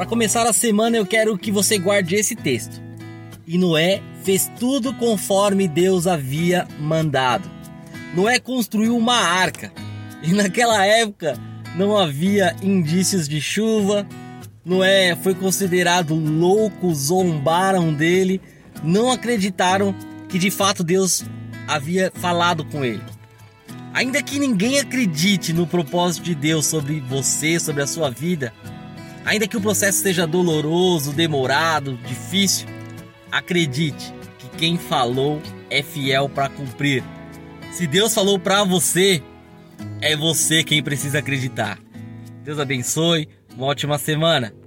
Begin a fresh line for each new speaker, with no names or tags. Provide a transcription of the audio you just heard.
Para começar a semana, eu quero que você guarde esse texto. E Noé fez tudo conforme Deus havia mandado. Noé construiu uma arca. E naquela época não havia indícios de chuva. Noé foi considerado louco, zombaram dele, não acreditaram que de fato Deus havia falado com ele. Ainda que ninguém acredite no propósito de Deus sobre você, sobre a sua vida, ainda que o processo seja doloroso, demorado, difícil, acredite que quem falou é fiel para cumprir. Se Deus falou para você, é você quem precisa acreditar. Deus abençoe, uma ótima semana.